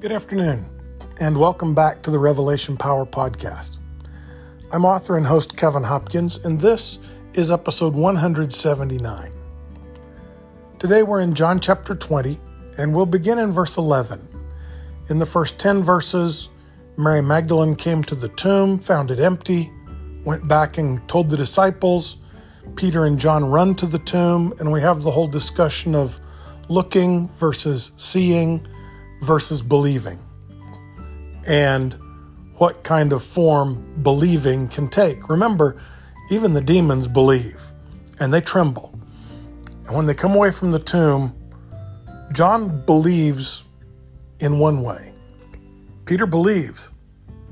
Good afternoon, and welcome back to the Revelation Power Podcast. I'm author and host Kevin Hopkins, and this is episode 179. Today we're in John chapter 20, and we'll begin in verse 11. In the first 10 verses, Mary Magdalene came to the tomb, found it empty, went back and told the disciples. Peter and John run to the tomb, and we have the whole discussion of looking versus seeing versus believing, and what kind of form believing can take. Remember, even the demons believe and they tremble. And when they come away from the tomb, John believes in one way. Peter believes,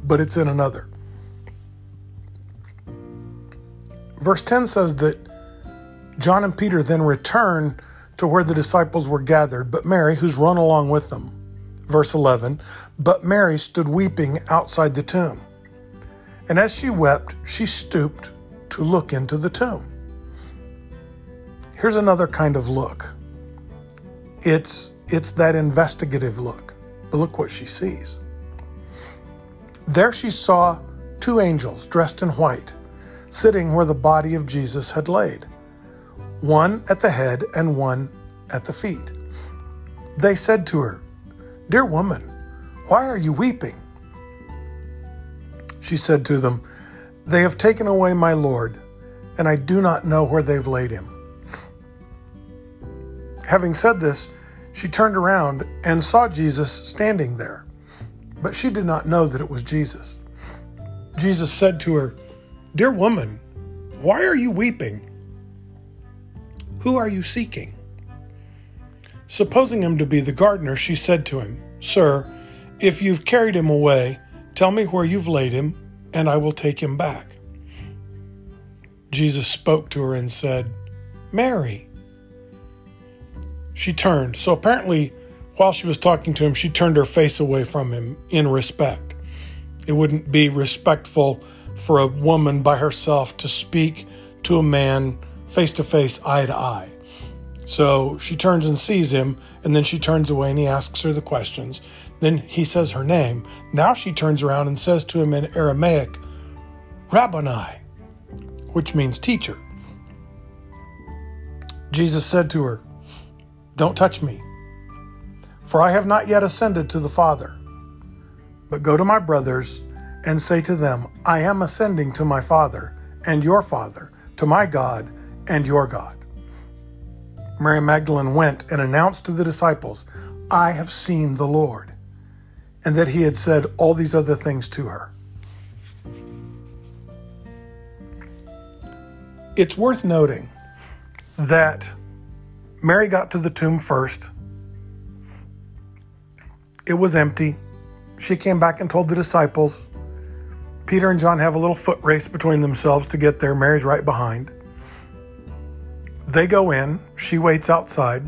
but it's in another. Verse 10 says that John and Peter then return to where the disciples were gathered, but Mary, who's run along with them, verse 11, but Mary stood weeping outside the tomb. And as she wept, she stooped to look into the tomb. Here's another kind of look. It's it's that investigative look. But look what she sees. There she saw two angels dressed in white, sitting where the body of Jesus had laid, one at the head and one at the feet. They said to her, Dear woman, why are you weeping? She said to them, They have taken away my Lord, and I do not know where they've laid him. Having said this, she turned around and saw Jesus standing there, but she did not know that it was Jesus. Jesus said to her, Dear woman, why are you weeping? Who are you seeking? Supposing him to be the gardener, she said to him, Sir, if you've carried him away, tell me where you've laid him, and I will take him back. Jesus spoke to her and said, Mary. She turned. So apparently, while she was talking to him, she turned her face away from him in respect. It wouldn't be respectful for a woman by herself to speak to a man face to face, eye to eye. So she turns and sees him, and then she turns away and he asks her the questions. Then he says her name. Now she turns around and says to him in Aramaic, Rabboni, which means teacher. Jesus said to her, Don't touch me, for I have not yet ascended to the Father. But go to my brothers and say to them, I am ascending to my Father and your Father, to my God and your God. Mary Magdalene went and announced to the disciples, I have seen the Lord, and that he had said all these other things to her. It's worth noting that Mary got to the tomb first. It was empty. She came back and told the disciples. Peter and John have a little foot race between themselves to get there. Mary's right behind. They go in, she waits outside.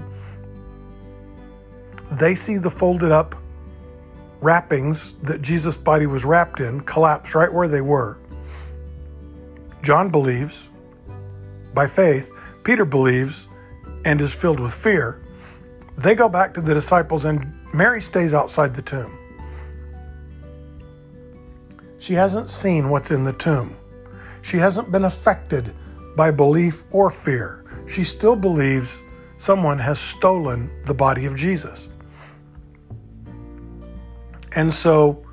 They see the folded up wrappings that Jesus' body was wrapped in collapse right where they were. John believes by faith, Peter believes and is filled with fear. They go back to the disciples, and Mary stays outside the tomb. She hasn't seen what's in the tomb. She hasn't been affected by belief or fear she still believes someone has stolen the body of Jesus. And so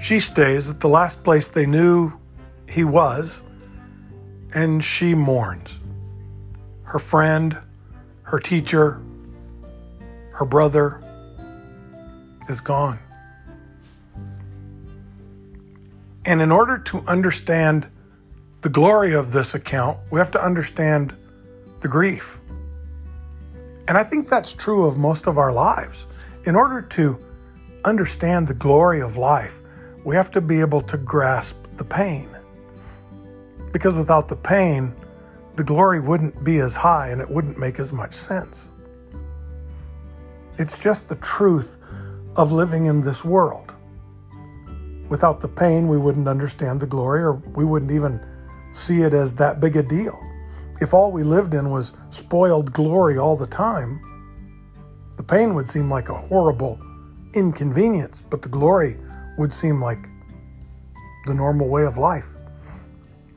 she stays at the last place they knew he was, and she mourns. Her friend, her teacher, her brother is gone. And in order to understand the glory of this account, we have to understand the grief. And I think that's true of most of our lives. In order to understand the glory of life, we have to be able to grasp the pain. Because without the pain, the glory wouldn't be as high and it wouldn't make as much sense. It's just the truth of living in this world. Without the pain, we wouldn't understand the glory or we wouldn't even see it as that big a deal. If all we lived in was spoiled glory all the time, the pain would seem like a horrible inconvenience, but the glory would seem like the normal way of life.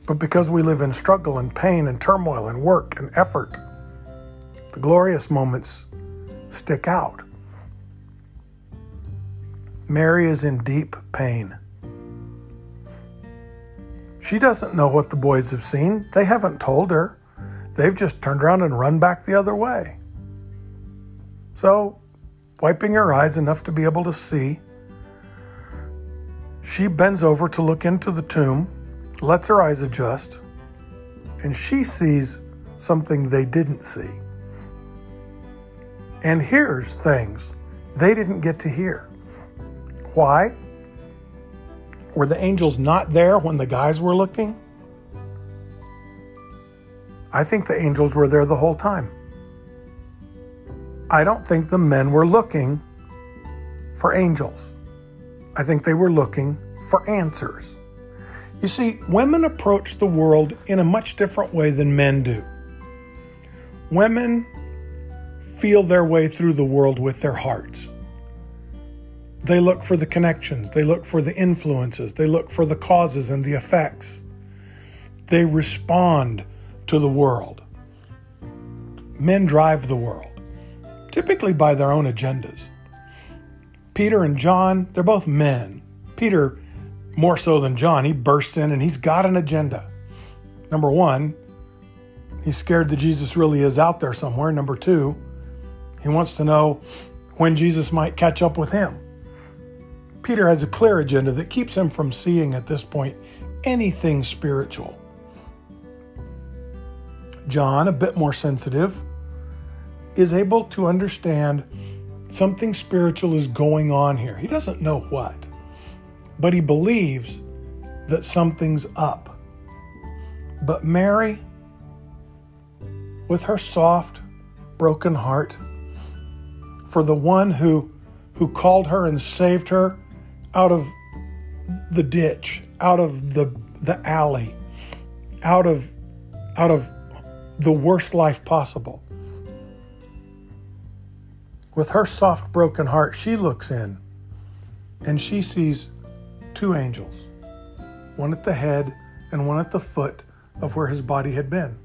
But because we live in struggle and pain and turmoil and work and effort, the glorious moments stick out. Mary is in deep pain. She doesn't know what the boys have seen. They haven't told her. They've just turned around and run back the other way. So, wiping her eyes enough to be able to see, she bends over to look into the tomb, lets her eyes adjust, and she sees something they didn't see. And hears things they didn't get to hear. Why? Were the angels not there when the guys were looking? I think the angels were there the whole time. I don't think the men were looking for angels. I think they were looking for answers. You see, women approach the world in a much different way than men do. Women feel their way through the world with their hearts. They look for the connections, they look for the influences, they look for the causes and the effects. They respond to the world. Men drive the world, typically by their own agendas. Peter and John, they're both men. Peter, more so than John, he bursts in and he's got an agenda. Number one, he's scared that Jesus really is out there somewhere. Number two, he wants to know when Jesus might catch up with him. Peter has a clear agenda that keeps him from seeing at this point anything spiritual. John, a bit more sensitive, is able to understand something spiritual is going on here. He doesn't know what, but he believes that something's up. But Mary, with her soft, broken heart, for the one who, who called her and saved her out of the ditch, out of the the alley, out of out of the worst life possible. With her soft broken heart, she looks in and she sees two angels, one at the head and one at the foot of where his body had been.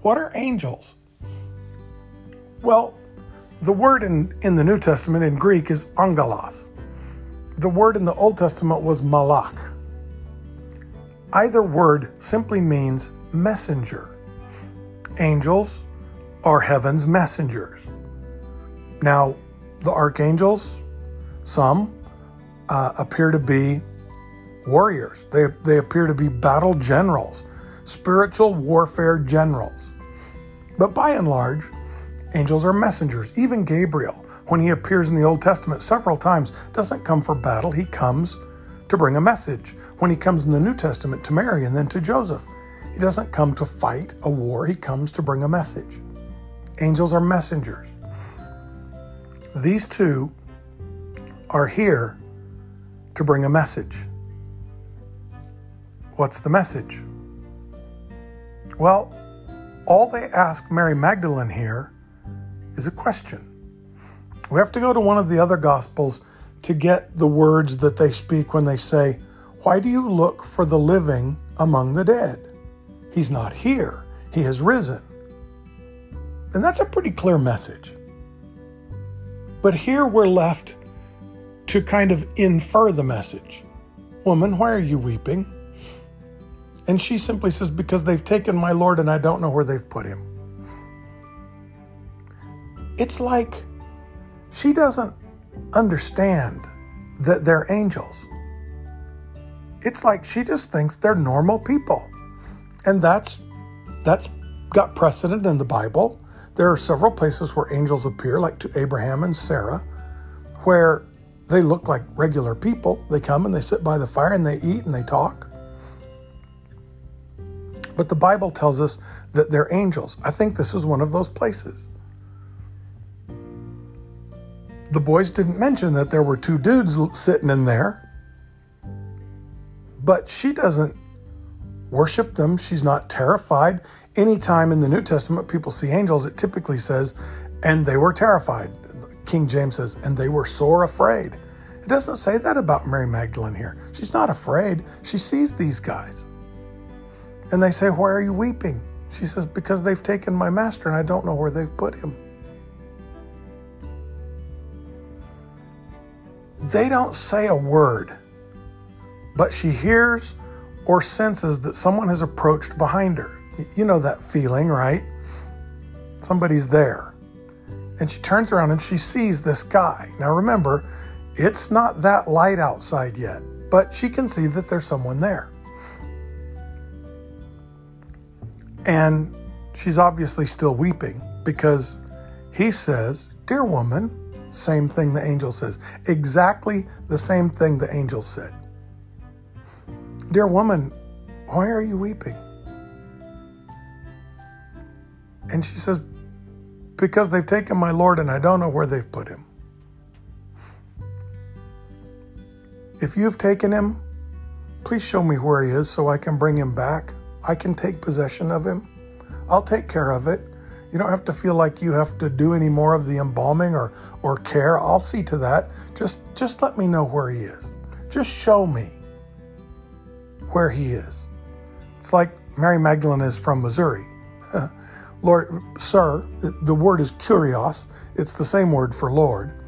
What are angels? Well, the word in, in the New Testament in Greek is angelos. The word in the Old Testament was malach. Either word simply means messenger. Angels are heaven's messengers. Now, the archangels, some uh, appear to be warriors, they, they appear to be battle generals, spiritual warfare generals. But by and large, Angels are messengers. Even Gabriel, when he appears in the Old Testament several times, doesn't come for battle, he comes to bring a message. When he comes in the New Testament to Mary and then to Joseph, he doesn't come to fight a war, he comes to bring a message. Angels are messengers. These two are here to bring a message. What's the message? Well, all they ask Mary Magdalene here is a question. We have to go to one of the other Gospels to get the words that they speak when they say, Why do you look for the living among the dead? He's not here, he has risen. And that's a pretty clear message. But here we're left to kind of infer the message Woman, why are you weeping? And she simply says, Because they've taken my Lord and I don't know where they've put him. It's like she doesn't understand that they're angels. It's like she just thinks they're normal people. And that's that's got precedent in the Bible. There are several places where angels appear like to Abraham and Sarah where they look like regular people. They come and they sit by the fire and they eat and they talk. But the Bible tells us that they're angels. I think this is one of those places the boys didn't mention that there were two dudes sitting in there. But she doesn't worship them. She's not terrified. Anytime in the New Testament people see angels, it typically says, and they were terrified. King James says, and they were sore afraid. It doesn't say that about Mary Magdalene here. She's not afraid. She sees these guys. And they say, Why are you weeping? She says, Because they've taken my master and I don't know where they've put him. They don't say a word, but she hears or senses that someone has approached behind her. You know that feeling, right? Somebody's there. And she turns around and she sees this guy. Now remember, it's not that light outside yet, but she can see that there's someone there. And she's obviously still weeping because he says, Dear woman, same thing the angel says, exactly the same thing the angel said. Dear woman, why are you weeping? And she says, Because they've taken my Lord and I don't know where they've put him. If you've taken him, please show me where he is so I can bring him back. I can take possession of him. I'll take care of it. You don't have to feel like you have to do any more of the embalming or, or care. I'll see to that. Just just let me know where he is. Just show me where he is. It's like Mary Magdalene is from Missouri. Lord, sir, the word is kurios. It's the same word for Lord,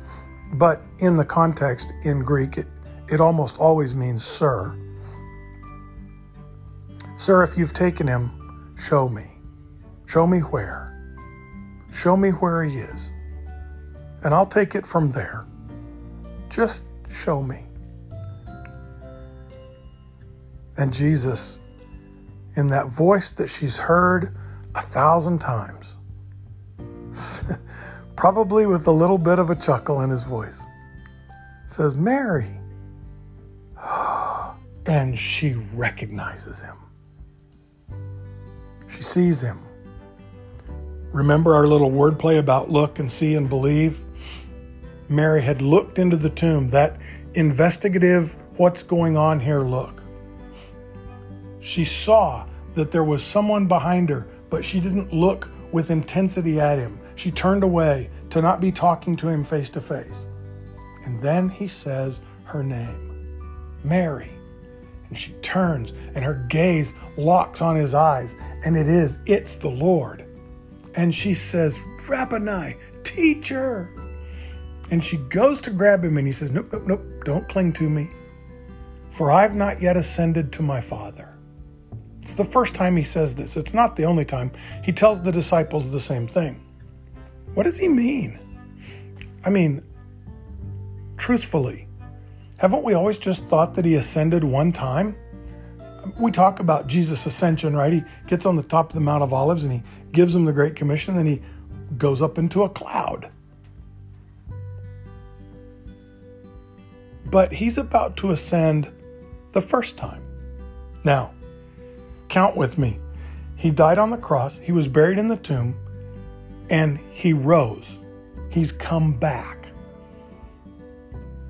but in the context in Greek, it, it almost always means sir. Sir, if you've taken him, show me. Show me where. Show me where he is. And I'll take it from there. Just show me. And Jesus, in that voice that she's heard a thousand times, probably with a little bit of a chuckle in his voice, says, Mary. And she recognizes him. She sees him. Remember our little wordplay about look and see and believe? Mary had looked into the tomb, that investigative, what's going on here look. She saw that there was someone behind her, but she didn't look with intensity at him. She turned away to not be talking to him face to face. And then he says her name, Mary. And she turns and her gaze locks on his eyes, and it is, it's the Lord. And she says, Rabboni, teacher. And she goes to grab him, and he says, Nope, nope, nope, don't cling to me, for I've not yet ascended to my Father. It's the first time he says this. It's not the only time. He tells the disciples the same thing. What does he mean? I mean, truthfully, haven't we always just thought that he ascended one time? We talk about Jesus' ascension, right? He gets on the top of the Mount of Olives and he gives them the Great Commission and he goes up into a cloud. But he's about to ascend the first time. Now, count with me. He died on the cross, he was buried in the tomb, and he rose. He's come back.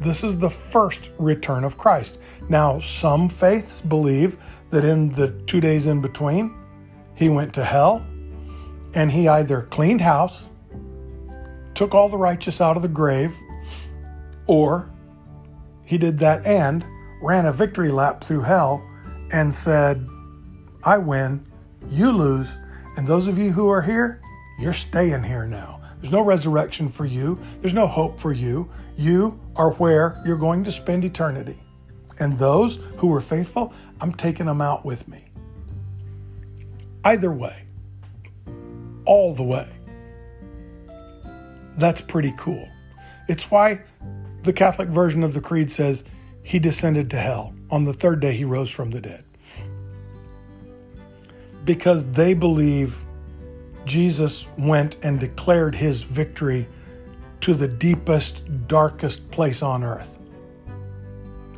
This is the first return of Christ. Now, some faiths believe that in the two days in between, he went to hell and he either cleaned house, took all the righteous out of the grave, or he did that and ran a victory lap through hell and said, I win, you lose, and those of you who are here, you're staying here now. There's no resurrection for you. There's no hope for you. You are where you're going to spend eternity. And those who were faithful, I'm taking them out with me. Either way, all the way. That's pretty cool. It's why the Catholic version of the Creed says he descended to hell. On the third day, he rose from the dead. Because they believe Jesus went and declared his victory to the deepest, darkest place on earth.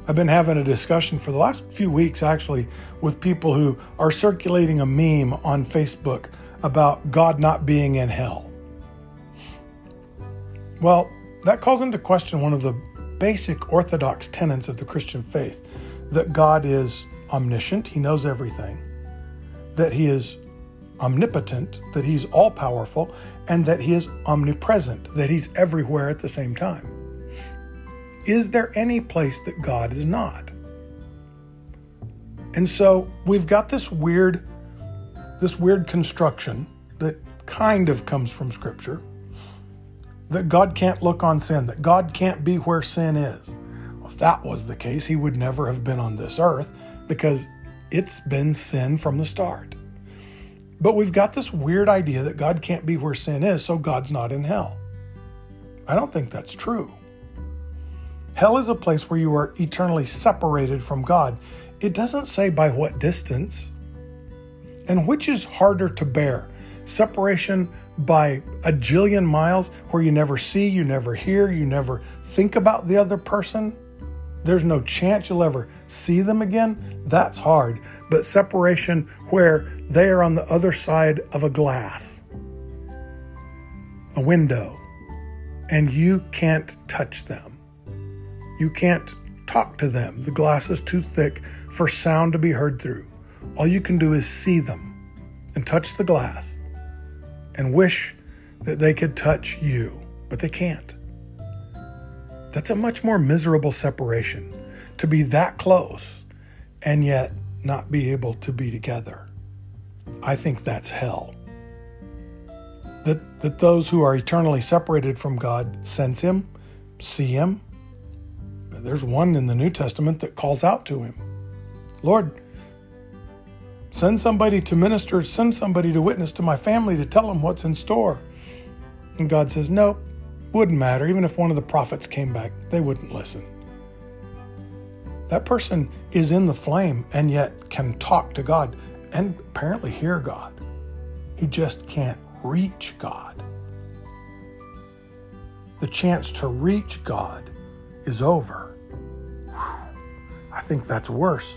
I've been having a discussion for the last few weeks, actually, with people who are circulating a meme on Facebook about God not being in hell. Well, that calls into question one of the basic orthodox tenets of the Christian faith that God is omniscient, He knows everything, that He is omnipotent, that he's all powerful, and that he is omnipresent, that he's everywhere at the same time. Is there any place that God is not? And so we've got this weird this weird construction that kind of comes from scripture that God can't look on sin, that God can't be where sin is. Well, if that was the case, he would never have been on this earth because it's been sin from the start. But we've got this weird idea that God can't be where sin is, so God's not in hell. I don't think that's true. Hell is a place where you are eternally separated from God. It doesn't say by what distance. And which is harder to bear? Separation by a jillion miles where you never see, you never hear, you never think about the other person? There's no chance you'll ever see them again? That's hard. But separation where they are on the other side of a glass, a window, and you can't touch them. You can't talk to them. The glass is too thick for sound to be heard through. All you can do is see them and touch the glass and wish that they could touch you, but they can't. That's a much more miserable separation to be that close and yet not be able to be together. I think that's hell. That, that those who are eternally separated from God sense Him, see Him. There's one in the New Testament that calls out to Him Lord, send somebody to minister, send somebody to witness to my family to tell them what's in store. And God says, Nope, wouldn't matter. Even if one of the prophets came back, they wouldn't listen. That person is in the flame and yet can talk to God and apparently hear God. He just can't reach God. The chance to reach God is over. I think that's worse.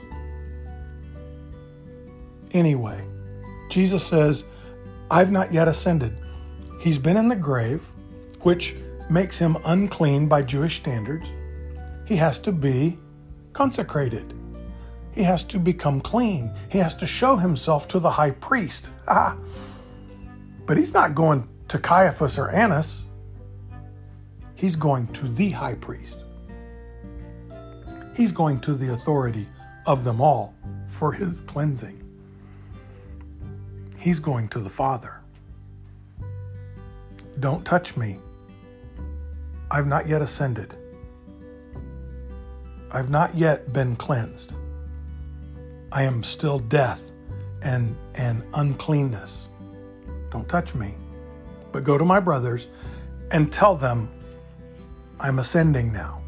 Anyway, Jesus says, I've not yet ascended. He's been in the grave, which makes him unclean by Jewish standards. He has to be consecrated. He has to become clean. He has to show himself to the high priest. Ah. But he's not going to Caiaphas or Annas. He's going to the high priest. He's going to the authority of them all for his cleansing. He's going to the Father. Don't touch me. I've not yet ascended. I've not yet been cleansed. I am still death and, and uncleanness. Don't touch me. But go to my brothers and tell them I'm ascending now.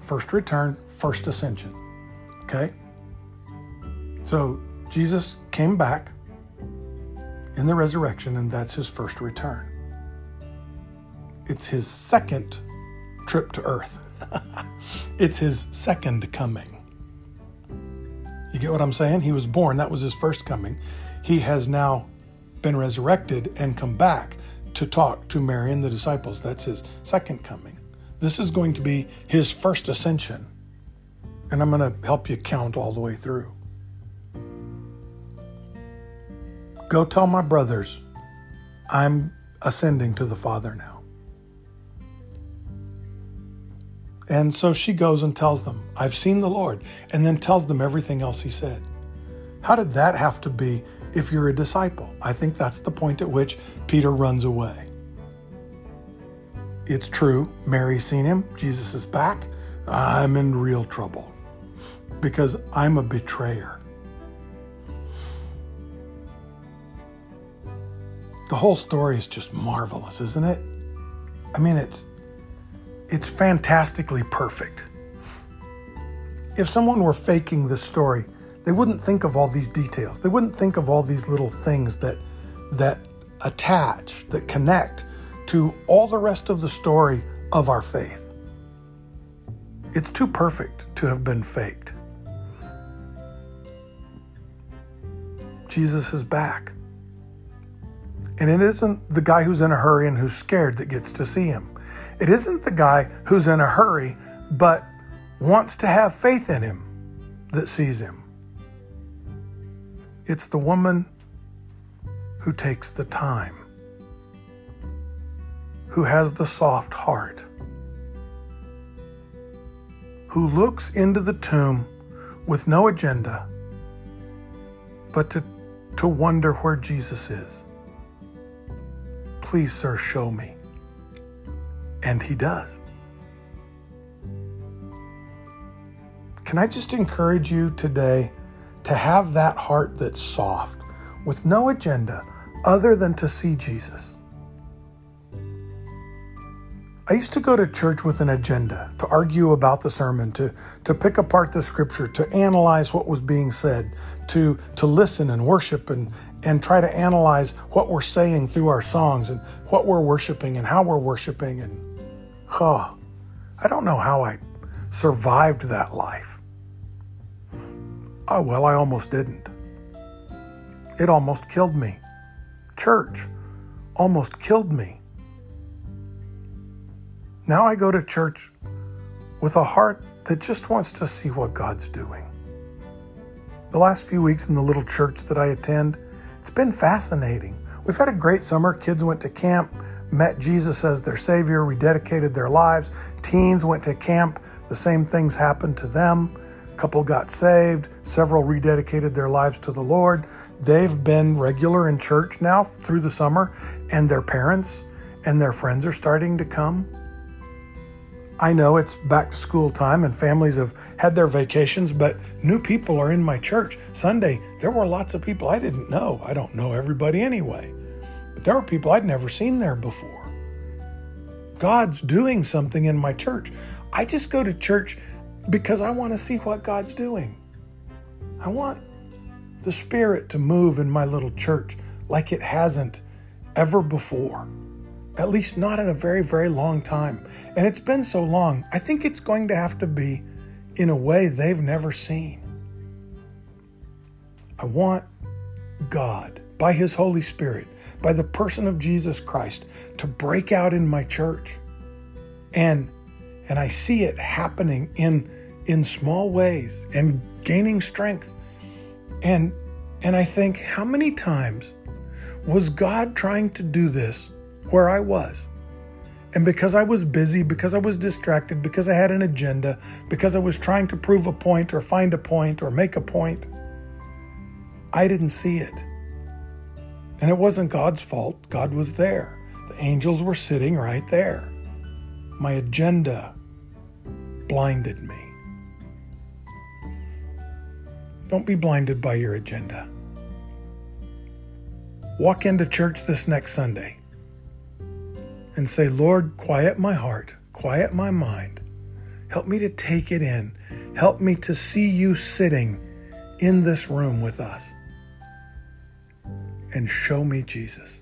First return, first ascension. Okay? So Jesus came back in the resurrection, and that's his first return. It's his second trip to earth. it's his second coming. You get what I'm saying? He was born, that was his first coming. He has now been resurrected and come back to talk to Mary and the disciples. That's his second coming. This is going to be his first ascension. And I'm going to help you count all the way through. Go tell my brothers I'm ascending to the Father now. And so she goes and tells them, I've seen the Lord, and then tells them everything else he said. How did that have to be if you're a disciple? I think that's the point at which Peter runs away. It's true, Mary's seen him, Jesus is back. I'm in real trouble because I'm a betrayer. The whole story is just marvelous, isn't it? I mean, it's it's fantastically perfect. If someone were faking this story, they wouldn't think of all these details. They wouldn't think of all these little things that that attach, that connect to all the rest of the story of our faith. It's too perfect to have been faked. Jesus is back. And it isn't the guy who's in a hurry and who's scared that gets to see him. It isn't the guy who's in a hurry but wants to have faith in him that sees him. It's the woman who takes the time, who has the soft heart, who looks into the tomb with no agenda, but to, to wonder where Jesus is. Please, sir, show me. And he does. Can I just encourage you today to have that heart that's soft, with no agenda other than to see Jesus? I used to go to church with an agenda to argue about the sermon, to, to pick apart the scripture, to analyze what was being said, to, to listen and worship and, and try to analyze what we're saying through our songs and what we're worshiping and how we're worshiping. And, oh, I don't know how I survived that life. Oh, well, I almost didn't. It almost killed me. Church almost killed me. Now I go to church with a heart that just wants to see what God's doing. The last few weeks in the little church that I attend, it's been fascinating. We've had a great summer. Kids went to camp, met Jesus as their Savior, rededicated their lives. Teens went to camp, the same things happened to them A couple got saved, several rededicated their lives to the Lord. They've been regular in church now through the summer, and their parents and their friends are starting to come. I know it's back to school time and families have had their vacations, but new people are in my church. Sunday, there were lots of people I didn't know. I don't know everybody anyway, but there were people I'd never seen there before. God's doing something in my church. I just go to church because I want to see what God's doing. I want the Spirit to move in my little church like it hasn't ever before, at least not in a very, very long time. And it's been so long, I think it's going to have to be in a way they've never seen. I want God, by His Holy Spirit, by the person of Jesus Christ, to break out in my church and and I see it happening in in small ways and gaining strength. And and I think how many times was God trying to do this where I was? And because I was busy, because I was distracted, because I had an agenda, because I was trying to prove a point or find a point or make a point, I didn't see it. And it wasn't God's fault. God was there. The angels were sitting right there. My agenda blinded me. Don't be blinded by your agenda. Walk into church this next Sunday and say, Lord, quiet my heart, quiet my mind. Help me to take it in. Help me to see you sitting in this room with us. And show me Jesus.